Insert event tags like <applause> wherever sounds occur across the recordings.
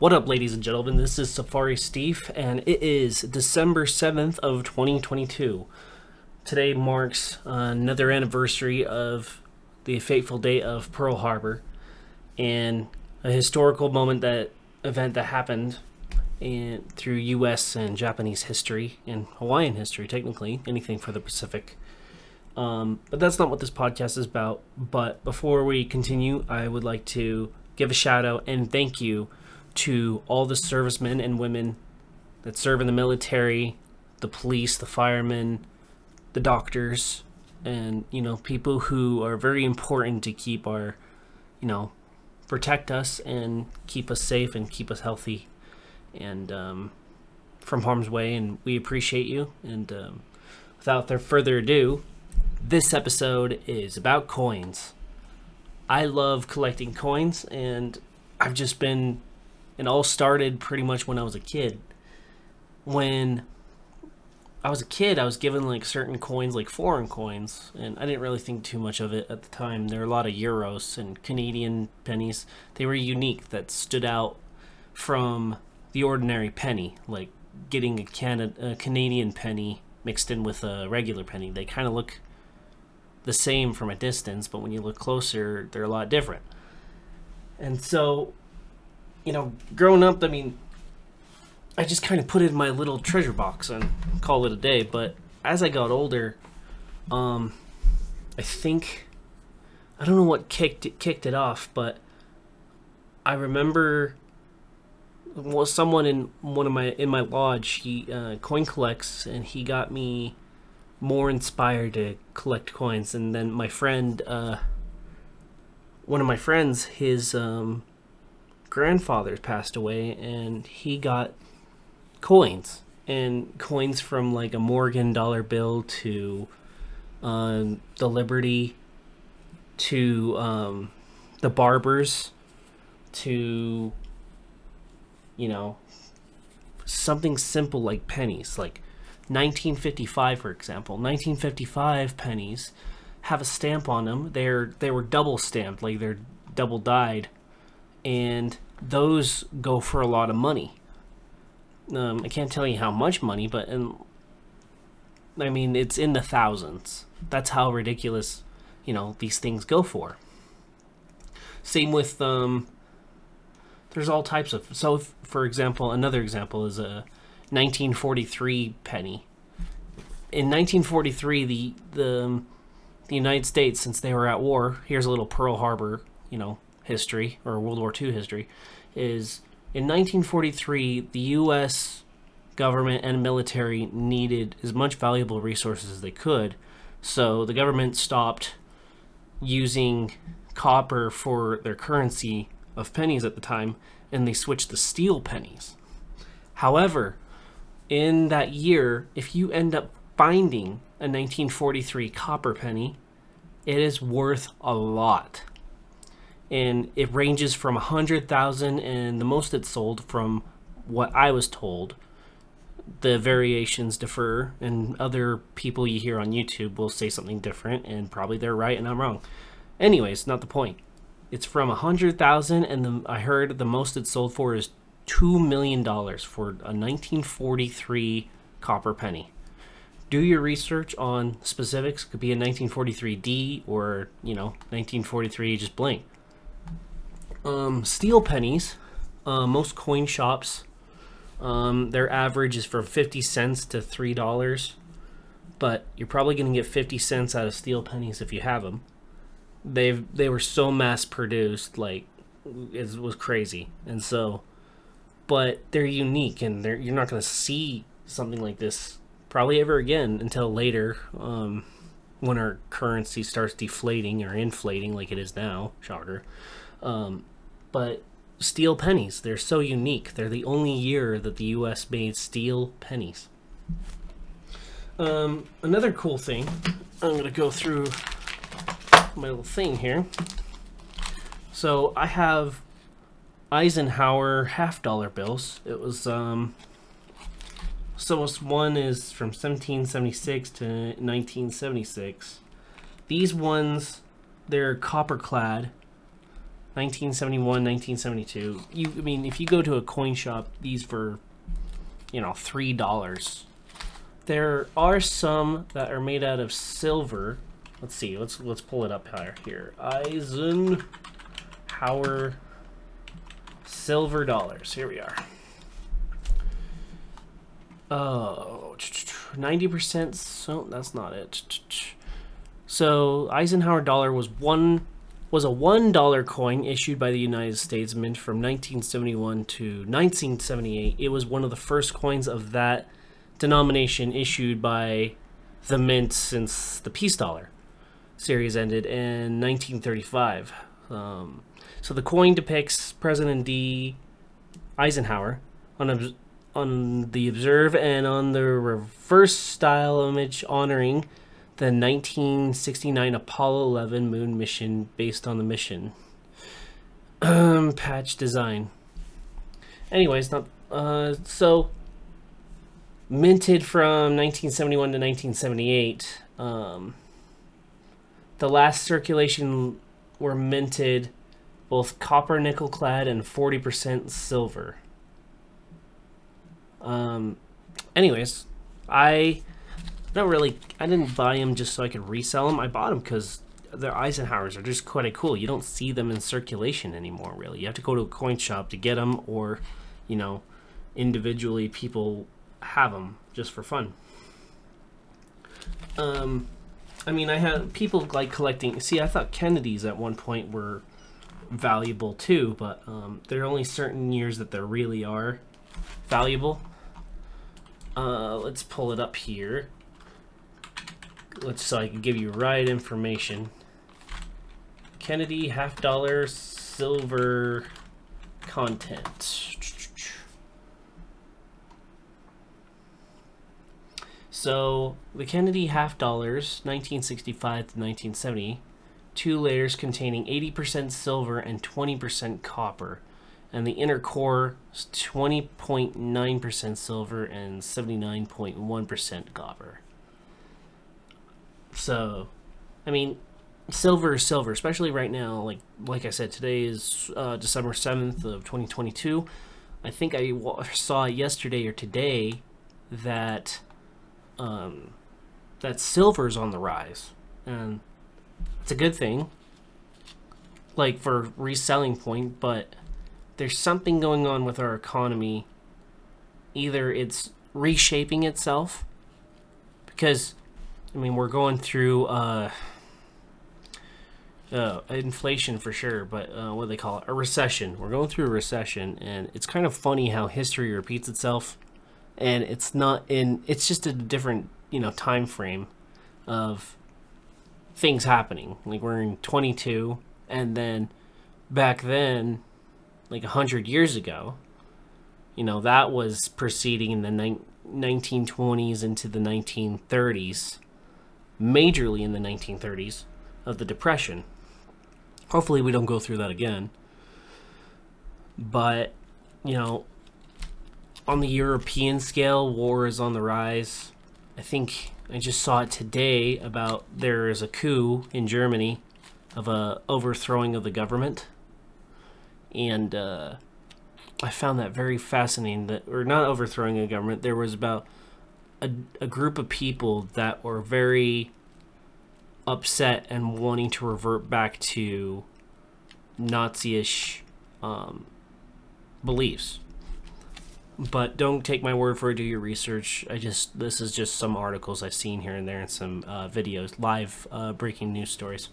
What up, ladies and gentlemen? This is Safari Steve, and it is December 7th of 2022. Today marks another anniversary of the fateful day of Pearl Harbor and a historical moment that event that happened in, through U.S. and Japanese history and Hawaiian history, technically, anything for the Pacific. Um, but that's not what this podcast is about. But before we continue, I would like to give a shout out and thank you to all the servicemen and women that serve in the military, the police, the firemen, the doctors, and you know people who are very important to keep our, you know, protect us and keep us safe and keep us healthy, and um, from harm's way. And we appreciate you. And um, without further ado, this episode is about coins. I love collecting coins, and I've just been. It all started pretty much when I was a kid. When I was a kid, I was given like certain coins, like foreign coins, and I didn't really think too much of it at the time. There were a lot of euros and Canadian pennies. They were unique, that stood out from the ordinary penny, like getting a, Canada, a Canadian penny mixed in with a regular penny. They kind of look the same from a distance, but when you look closer, they're a lot different. And so, you know, growing up, I mean, I just kind of put it in my little treasure box and call it a day. But as I got older, um, I think I don't know what kicked it, kicked it off, but I remember well, someone in one of my in my lodge. He uh, coin collects, and he got me more inspired to collect coins. And then my friend, uh, one of my friends, his um, grandfather passed away, and he got coins and coins from like a Morgan dollar bill to um, the Liberty to um, the Barbers to you know something simple like pennies like 1955, for example, 1955 pennies have a stamp on them. They're they were double stamped, like they're double dyed, and those go for a lot of money. Um, I can't tell you how much money, but in, I mean it's in the thousands. That's how ridiculous, you know, these things go for. Same with um. There's all types of so. If, for example, another example is a 1943 penny. In 1943, the the the United States, since they were at war, here's a little Pearl Harbor, you know, history or World War II history, is in 1943 the U.S. government and military needed as much valuable resources as they could, so the government stopped using copper for their currency of pennies at the time, and they switched to steel pennies. However, in that year, if you end up finding a 1943 copper penny, it is worth a lot. And it ranges from a 100,000 and the most it's sold from what I was told. The variations differ, and other people you hear on YouTube will say something different, and probably they're right and I'm wrong. Anyways, not the point. It's from a 100,000, and the, I heard the most it's sold for is $2 million for a 1943 copper penny. Do your research on specifics. Could be a 1943D or, you know, 1943 just blank. Um, steel pennies, uh, most coin shops, um, their average is from 50 cents to $3. But you're probably going to get 50 cents out of steel pennies if you have them. They've they were so mass produced, like it was crazy, and so but they're unique and they're, you're not going to see something like this probably ever again until later um, when our currency starts deflating or inflating like it is now shocker um, but steel pennies they're so unique they're the only year that the us made steel pennies um, another cool thing i'm going to go through my little thing here so i have Eisenhower half dollar bills. It was um so one is from 1776 to 1976. These ones they're copper clad 1971, 1972. You, I mean, if you go to a coin shop, these for, you know, three dollars. There are some that are made out of silver. Let's see. Let's let's pull it up higher here. Eisenhower silver dollars. Here we are. Oh, 90%. So that's not it. So Eisenhower dollar was one was a one dollar coin issued by the United States Mint from 1971 to 1978. It was one of the first coins of that denomination issued by the mint since the peace dollar series ended in 1935. Um, so the coin depicts President D. Eisenhower on on the observe and on the reverse style image honoring the 1969 Apollo 11 moon mission based on the mission. Um, patch design. Anyways, not uh, so minted from 1971 to 1978. Um, the last circulation were minted both copper nickel clad and 40% silver. Um, anyways, I don't really, I didn't buy them just so I could resell them. I bought them because their Eisenhowers are just quite cool. You don't see them in circulation anymore, really. You have to go to a coin shop to get them, or, you know, individually people have them just for fun. Um, I mean, I had people like collecting. See, I thought Kennedys at one point were valuable too, but um, there are only certain years that they really are valuable. Uh, let's pull it up here. Let's so I can give you right information. Kennedy half dollar silver content. So the Kennedy half dollars, 1965 to 1970, two layers containing 80% silver and 20% copper, and the inner core is 20.9% silver and 79.1% copper. So, I mean, silver is silver, especially right now. Like like I said, today is uh, December seventh of 2022. I think I saw yesterday or today that um, that silver's on the rise, and it's a good thing. Like for reselling point, but there's something going on with our economy. Either it's reshaping itself, because I mean we're going through uh, uh, inflation for sure, but uh, what do they call it? A recession. We're going through a recession, and it's kind of funny how history repeats itself and it's not in it's just a different you know time frame of things happening like we're in 22 and then back then like 100 years ago you know that was proceeding in the ni- 1920s into the 1930s majorly in the 1930s of the depression hopefully we don't go through that again but you know on the European scale, war is on the rise. I think I just saw it today about there is a coup in Germany of a overthrowing of the government, and uh, I found that very fascinating. That or not overthrowing a government, there was about a, a group of people that were very upset and wanting to revert back to Nazi-ish um, beliefs but don't take my word for it. Do your research. I just this is just some articles I've seen here and there and some uh, videos, live uh, breaking news stories.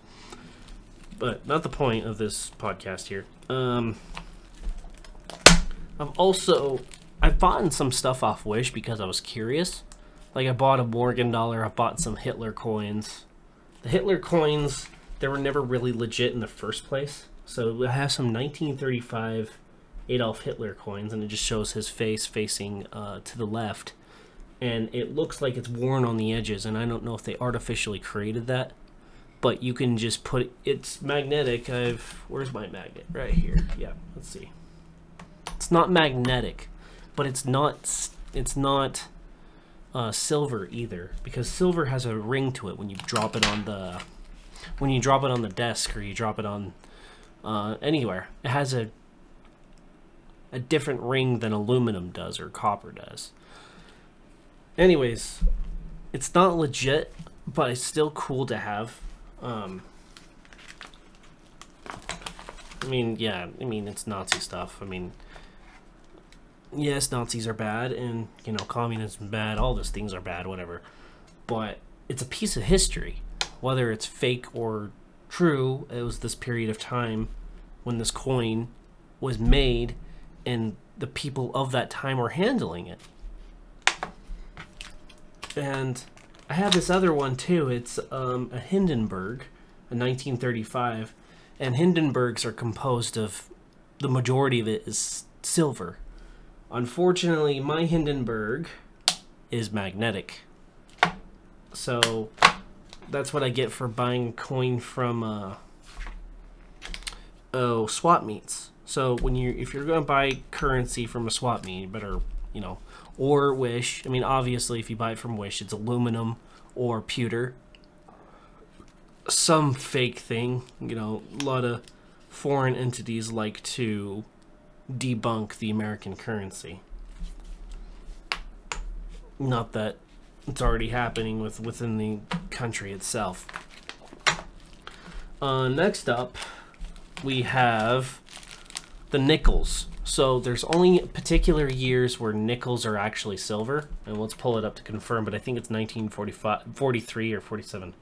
But not the point of this podcast here. Um, I've also I've bought some stuff off Wish because I was curious. Like I bought a Morgan dollar. I bought some Hitler coins. The Hitler coins they were never really legit in the first place. So I have some 1935 Adolf Hitler coins, and it just shows his face facing uh, to the left, and it looks like it's worn on the edges. And I don't know if they artificially created that, but you can just put it's magnetic. I've where's my magnet? Right here. Yeah, let's see. It's not magnetic, but it's not it's not uh, silver either because silver has a ring to it when you drop it on the when you drop it on the desk or you drop it on uh, anywhere. It has a a different ring than aluminum does or copper does. Anyways, it's not legit, but it's still cool to have. Um, I mean, yeah, I mean it's Nazi stuff. I mean, yes, Nazis are bad, and you know, communism bad. All those things are bad, whatever. But it's a piece of history, whether it's fake or true. It was this period of time when this coin was made, and the people of that time were handling it. And I have this other one too. It's um, a Hindenburg, a 1935, and Hindenburgs are composed of the majority of it is silver. Unfortunately, my Hindenburg is magnetic. So that's what I get for buying coin from uh, oh swap meets. So when you if you're going to buy currency from a swap meet, you better you know or Wish. I mean, obviously, if you buy it from Wish, it's aluminum or pewter. Some fake thing, you know. A lot of foreign entities like to debunk the American currency. Not that it's already happening with within the country itself. Uh, next up, we have the nickels. So there's only particular years where nickels are actually silver, and let's pull it up to confirm. But I think it's 1945, 43 or 47.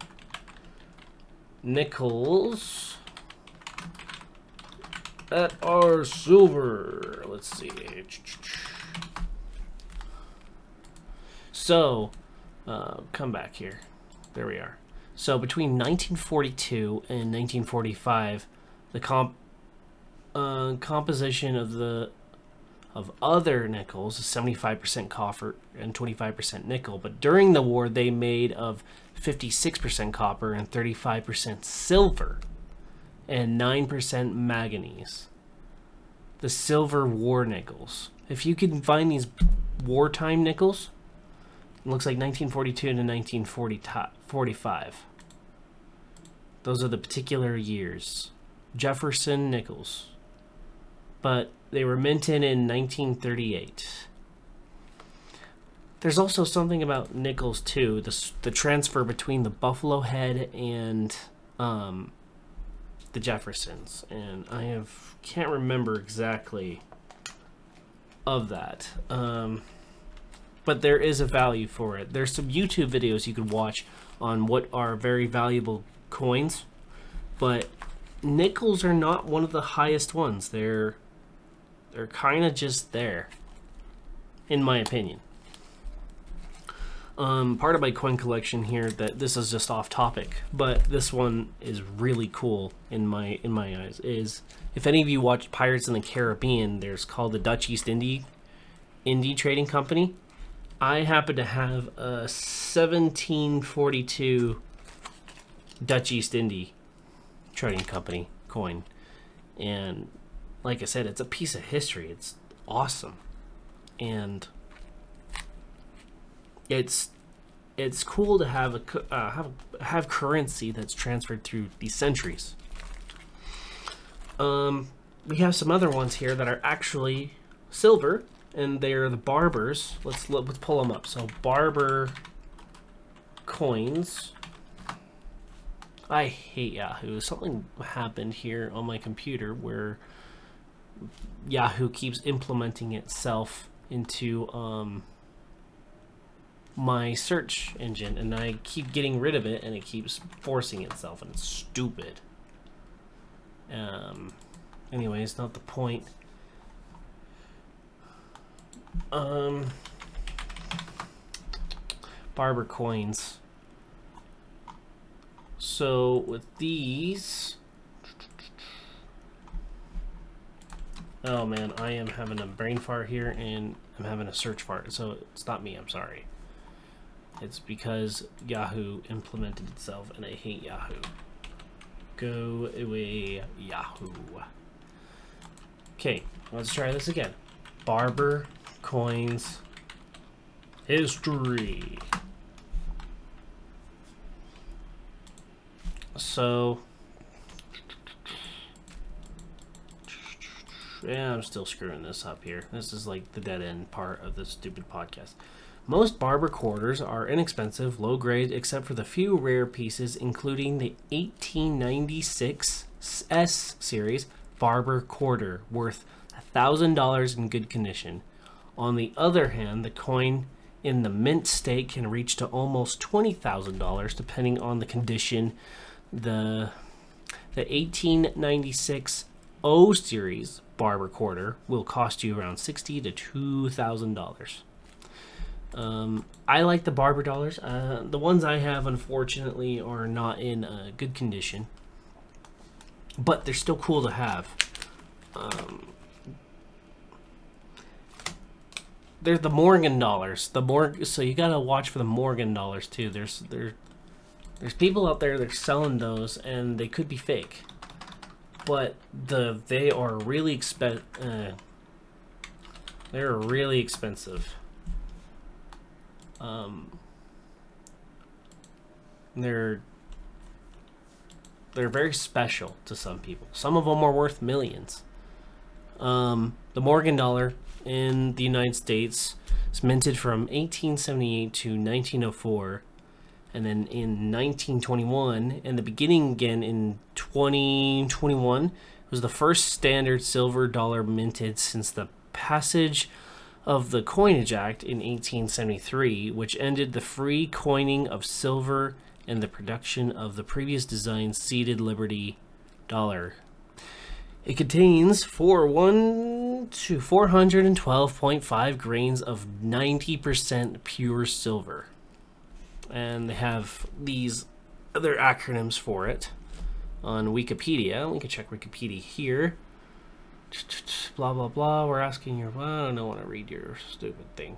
Nickels that are silver. Let's see. So, uh, come back here. There we are. So between 1942 and 1945, the comp uh, composition of the of other nickels is 75% copper and 25% nickel. But during the war, they made of 56% copper and 35% silver and 9% manganese. The silver war nickels. If you can find these wartime nickels, it looks like 1942 to 1945. Those are the particular years. Jefferson nickels. But they were minted in 1938. There's also something about nickels too. The the transfer between the Buffalo Head and um, the Jeffersons, and I have can't remember exactly of that. Um, but there is a value for it. There's some YouTube videos you could watch on what are very valuable coins, but nickels are not one of the highest ones. They're they're kind of just there, in my opinion. Um, part of my coin collection here that this is just off topic, but this one is really cool in my in my eyes. Is if any of you watch Pirates in the Caribbean, there's called the Dutch East Indie Indie Trading Company. I happen to have a 1742 Dutch East Indie Trading Company coin, and like I said, it's a piece of history. It's awesome, and it's it's cool to have a uh, have have currency that's transferred through these centuries. Um, we have some other ones here that are actually silver, and they're the barbers. Let's let's pull them up. So barber coins. I hate Yahoo. Something happened here on my computer where Yahoo keeps implementing itself into um, my search engine, and I keep getting rid of it, and it keeps forcing itself, and it's stupid. Um, anyways, not the point. Um, barber coins. So with these, oh man, I am having a brain fart here, and I'm having a search fart. So it's not me. I'm sorry. It's because Yahoo implemented itself, and I hate Yahoo. Go away, Yahoo. Okay, let's try this again. Barber coins history. So yeah, I'm still screwing this up here. This is like the dead end part of this stupid podcast. Most barber quarters are inexpensive, low grade, except for the few rare pieces, including the 1896 S series barber quarter, worth $1,000 in good condition. On the other hand, the coin in the mint state can reach to almost $20,000 depending on the condition. The the 1896 O series barber quarter will cost you around 60 to $2,000. Um, I like the barber dollars. Uh, the ones I have, unfortunately, are not in uh, good condition, but they're still cool to have. Um, they're the Morgan dollars. The Morgan, so you gotta watch for the Morgan dollars too. There's there, there's people out there that are selling those, and they could be fake, but the they are really expen. Uh, they're really expensive. Um, they're they're very special to some people. Some of them are worth millions. Um, the Morgan dollar in the United States is minted from 1878 to 1904, and then in 1921, and the beginning again in 2021 was the first standard silver dollar minted since the passage of the Coinage Act in 1873, which ended the free coining of silver and the production of the previous design seated Liberty dollar. It contains four one to 412.5 grains of 90% pure silver. And they have these other acronyms for it on Wikipedia. We can check Wikipedia here blah blah blah. We're asking your. Well, I don't want to read your stupid thing.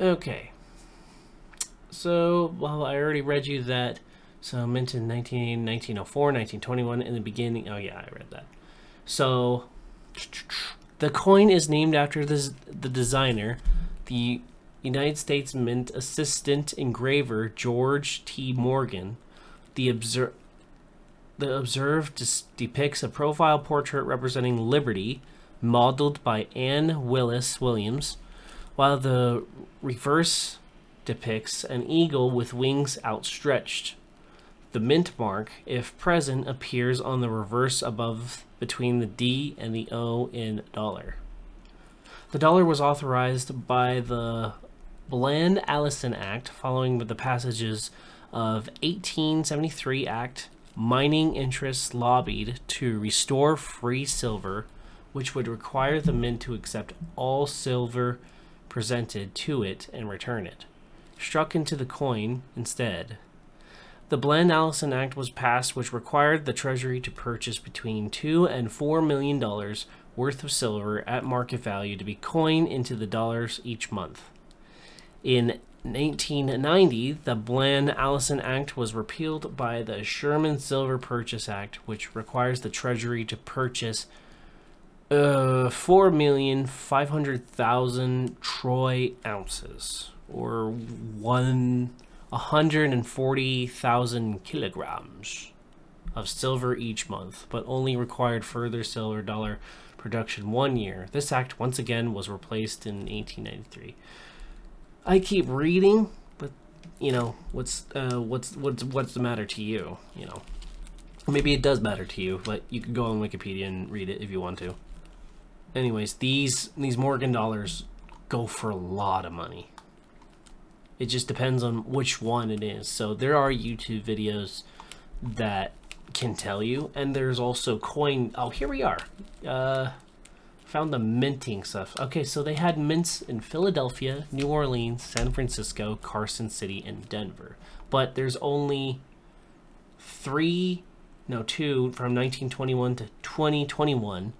Okay. So, well, I already read you that. So, mentioned 19, 1904, 1921 in the beginning. Oh, yeah, I read that. So, the coin is named after the, the designer, the United States Mint assistant engraver George T. Morgan. The observe the observed depicts a profile portrait representing Liberty, modeled by Anne Willess Williams, while the reverse depicts an eagle with wings outstretched. The mint mark, if present, appears on the reverse above between the D and the O in dollar. The dollar was authorized by the Bland Allison Act following the passages of 1873 Act mining interests lobbied to restore free silver, which would require the mint to accept all silver presented to it and return it, struck into the coin instead. The Bland Allison Act was passed, which required the Treasury to purchase between two and four million dollars worth of silver at market value to be coined into the dollars each month. In 1990, the Bland Allison Act was repealed by the Sherman Silver Purchase Act, which requires the Treasury to purchase uh, 4,500,000 troy ounces, or one 140,000 kilograms of silver each month, but only required further silver dollar production one year. This act once again was replaced in 1893. I keep reading, but you know what's uh, what's what's what's the matter to you? You know, maybe it does matter to you, but you can go on Wikipedia and read it if you want to. Anyways, these these Morgan dollars go for a lot of money. It just depends on which one it is. So there are YouTube videos that can tell you, and there's also coin. Oh, here we are. Uh, Found the minting stuff. Okay, so they had mints in Philadelphia, New Orleans, San Francisco, Carson City, and Denver. But there's only three, no, two from 1921 to 2021.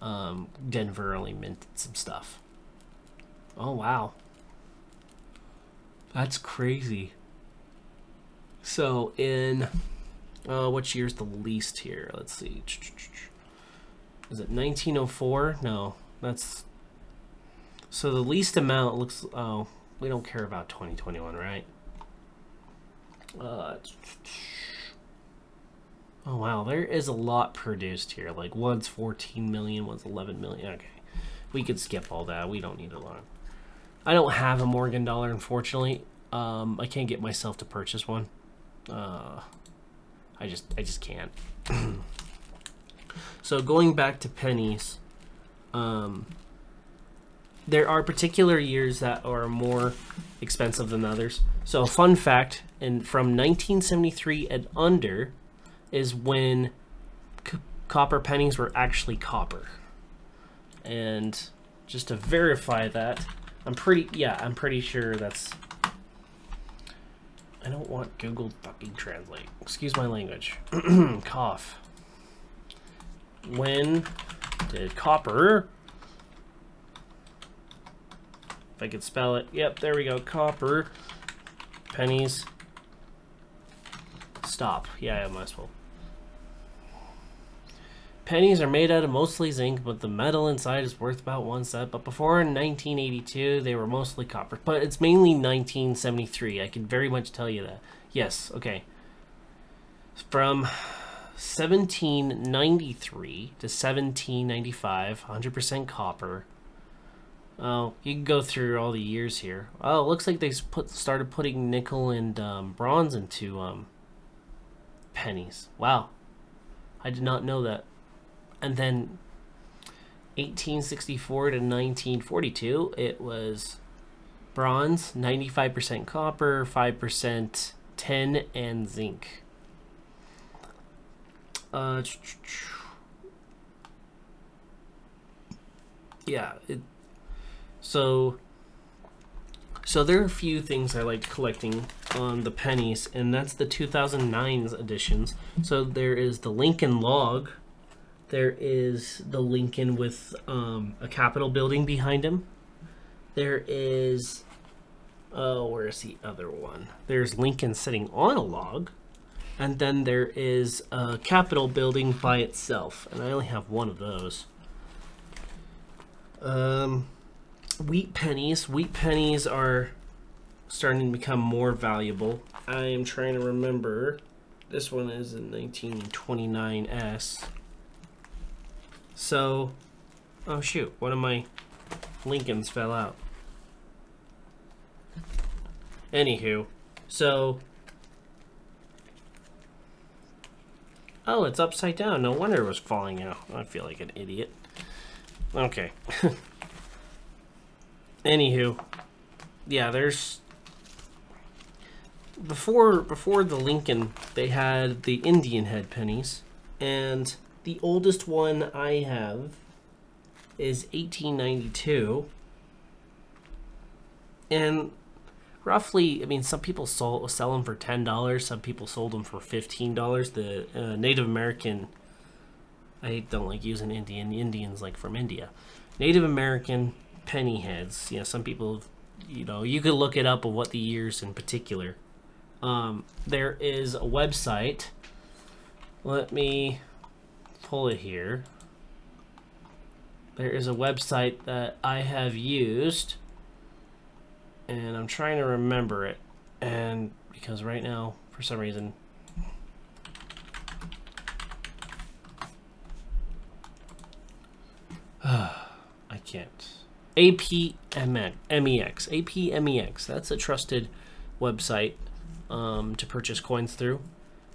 Um, Denver only minted some stuff. Oh, wow. That's crazy. So, in. Uh, which year's the least here? Let's see. Is it 1904? No, that's. So the least amount looks. Oh, we don't care about 2021, right? Uh, Oh wow, there is a lot produced here. Like one's 14 million, one's 11 million. Okay, we could skip all that. We don't need a lot. I don't have a Morgan dollar, unfortunately. Um, I can't get myself to purchase one. Uh, I just, I just can't. <clears throat> so going back to pennies, um, there are particular years that are more expensive than others. So, a fun fact: and from 1973 and under is when copper pennies were actually copper. And just to verify that, I'm pretty yeah, I'm pretty sure that's. I don't want Google fucking translate. Excuse my language. <clears throat> Cough. When did copper? If I could spell it. Yep, there we go. Copper. Pennies. Stop. Yeah, I might as well. Pennies are made out of mostly zinc, but the metal inside is worth about one cent. But before 1982, they were mostly copper. But it's mainly 1973. I can very much tell you that. Yes, okay. From 1793 to 1795, 100% copper. Oh, you can go through all the years here. Oh, it looks like they put started putting nickel and um, bronze into um, pennies. Wow, I did not know that and then 1864 to 1942 it was bronze 95% copper 5% tin and zinc uh, yeah it, so so there are a few things i like collecting on the pennies and that's the 2009's editions so there is the lincoln log there is the Lincoln with um, a Capitol building behind him. There is. Oh, where's the other one? There's Lincoln sitting on a log. And then there is a Capitol building by itself. And I only have one of those. Um, wheat pennies. Wheat pennies are starting to become more valuable. I am trying to remember. This one is a 1929S. So, oh shoot, one of my Lincolns fell out. Anywho, so. Oh, it's upside down. No wonder it was falling out. I feel like an idiot. Okay. <laughs> Anywho, yeah, there's before before the Lincoln, they had the Indian head pennies, and the oldest one I have is 1892. And roughly, I mean, some people sold, sell them for $10, some people sold them for $15. The uh, Native American, I don't like using Indian, Indians like from India. Native American penny heads, you know, some people, you know, you could look it up of what the years in particular. Um, there is a website. Let me pull it here. There is a website that I have used, and I'm trying to remember it. And because right now, for some reason, <sighs> I can't. APMEX. APMEX. That's a trusted website um, to purchase coins through.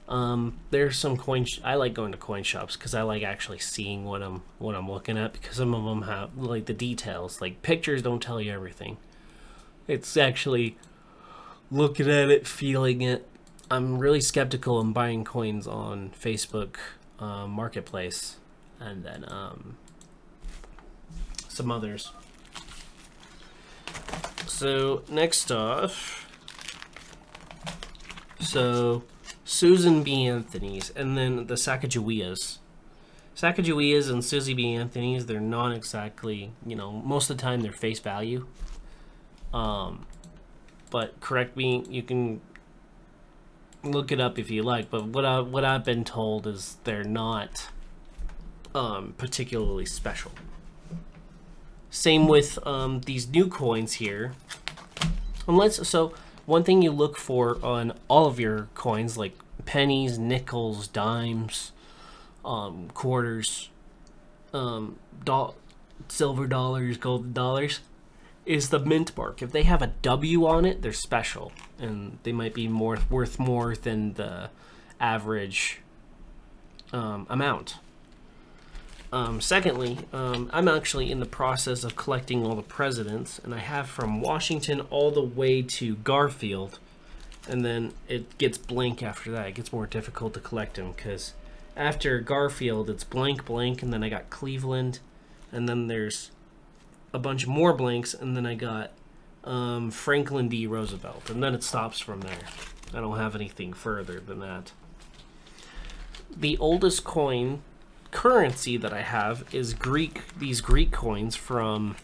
Um, there's some coin. Sh- I like going to coin shops because I like actually seeing what I'm what I'm looking at because some of them have like the details. Like pictures don't tell you everything. It's actually looking at it, feeling it. I'm really skeptical in buying coins on Facebook uh, Marketplace, and then um, some others. So next off, so Susan B. Anthony's, and then the Sacagaweas. Sacagaweas and Susie B. Anthony's, they're not exactly, you know, most of the time they're face value. Um, but correct me, you can look it up if you like. But what I what I've been told is they're not um, particularly special. Same with um, these new coins here. Unless so, one thing you look for on all of your coins, like pennies, nickels, dimes, um, quarters, um, do- silver dollars, gold dollars, is the mint mark. If they have a W on it, they're special, and they might be more worth more than the average um, amount. Um, secondly, um, I'm actually in the process of collecting all the presidents, and I have from Washington all the way to Garfield, and then it gets blank after that. It gets more difficult to collect them because after Garfield, it's blank, blank, and then I got Cleveland, and then there's a bunch more blanks, and then I got um, Franklin D. Roosevelt, and then it stops from there. I don't have anything further than that. The oldest coin currency that I have is Greek. These Greek coins from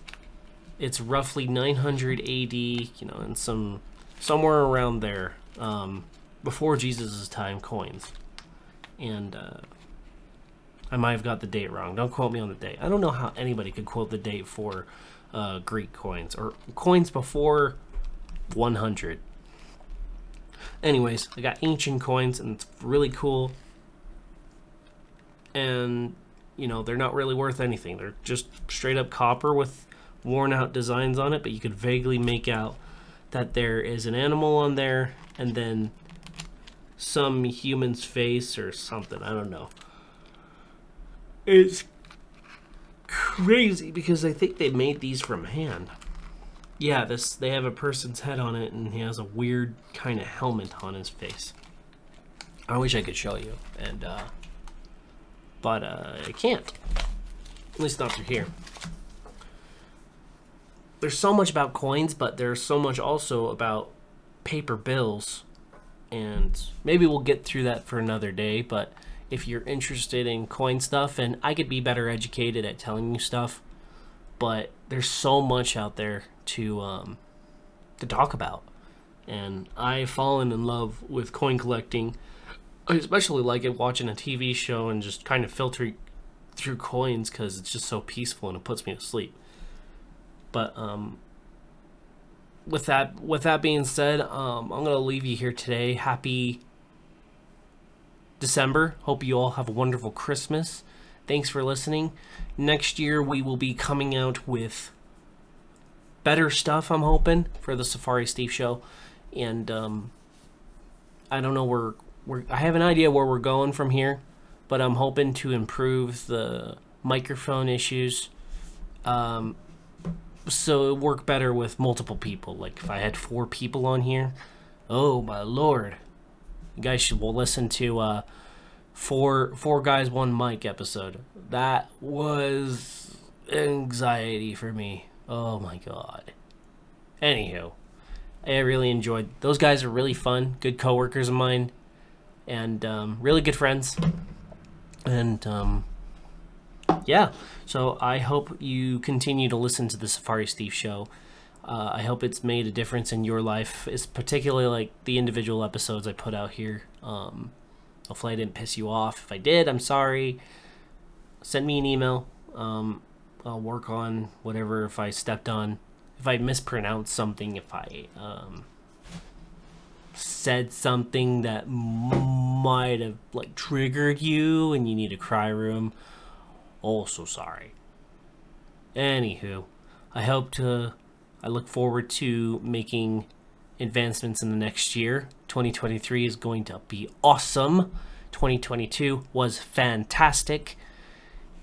it's roughly 900 AD, you know, and some somewhere around there, um, before Jesus' time coins, and uh, I might have got the date wrong. Don't quote me on the date. I don't know how anybody could quote the date for uh, Greek coins or coins before 100. Anyways, I got ancient coins and it's really cool. And, you know, they're not really worth anything. They're just straight up copper with worn out designs on it, but you could vaguely make out that there is an animal on there and then some human's face or something. I don't know. It's crazy because I think they made these from hand. Yeah, this they have a person's head on it and he has a weird kind of helmet on his face. I wish I could show you and uh but uh I can't. At least not through here. There's so much about coins, but there's so much also about paper bills and maybe we'll get through that for another day, but if you're interested in coin stuff and I could be better educated at telling you stuff, but there's so much out there to um, to talk about. And I've fallen in love with coin collecting. I especially like it watching a TV show and just kind of filtering through coins because it's just so peaceful and it puts me to sleep. But um, with that with that being said, um, I'm gonna leave you here today. Happy December. Hope you all have a wonderful Christmas. Thanks for listening. Next year we will be coming out with better stuff. I'm hoping for the Safari Steve show, and um, I don't know where we're. I have an idea where we're going from here, but I'm hoping to improve the microphone issues. Um, so it work better with multiple people. Like if I had four people on here, oh my lord, you guys should will listen to uh, four four guys one mic episode. That was anxiety for me. Oh my god. Anywho, I really enjoyed. Those guys are really fun. Good coworkers of mine, and um, really good friends. And um, yeah, so I hope you continue to listen to the Safari Steve show. Uh, I hope it's made a difference in your life. It's particularly like the individual episodes I put out here. Um, hopefully, I didn't piss you off. If I did, I'm sorry. Send me an email. Um, I'll work on whatever if I stepped on, if I mispronounced something, if I um, said something that might have like triggered you and you need a cry room. Also sorry. Anywho, I hope to I look forward to making advancements in the next year. 2023 is going to be awesome. 2022 was fantastic.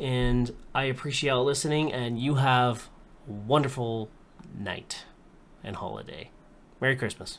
And I appreciate y'all listening, and you have a wonderful night and holiday. Merry Christmas.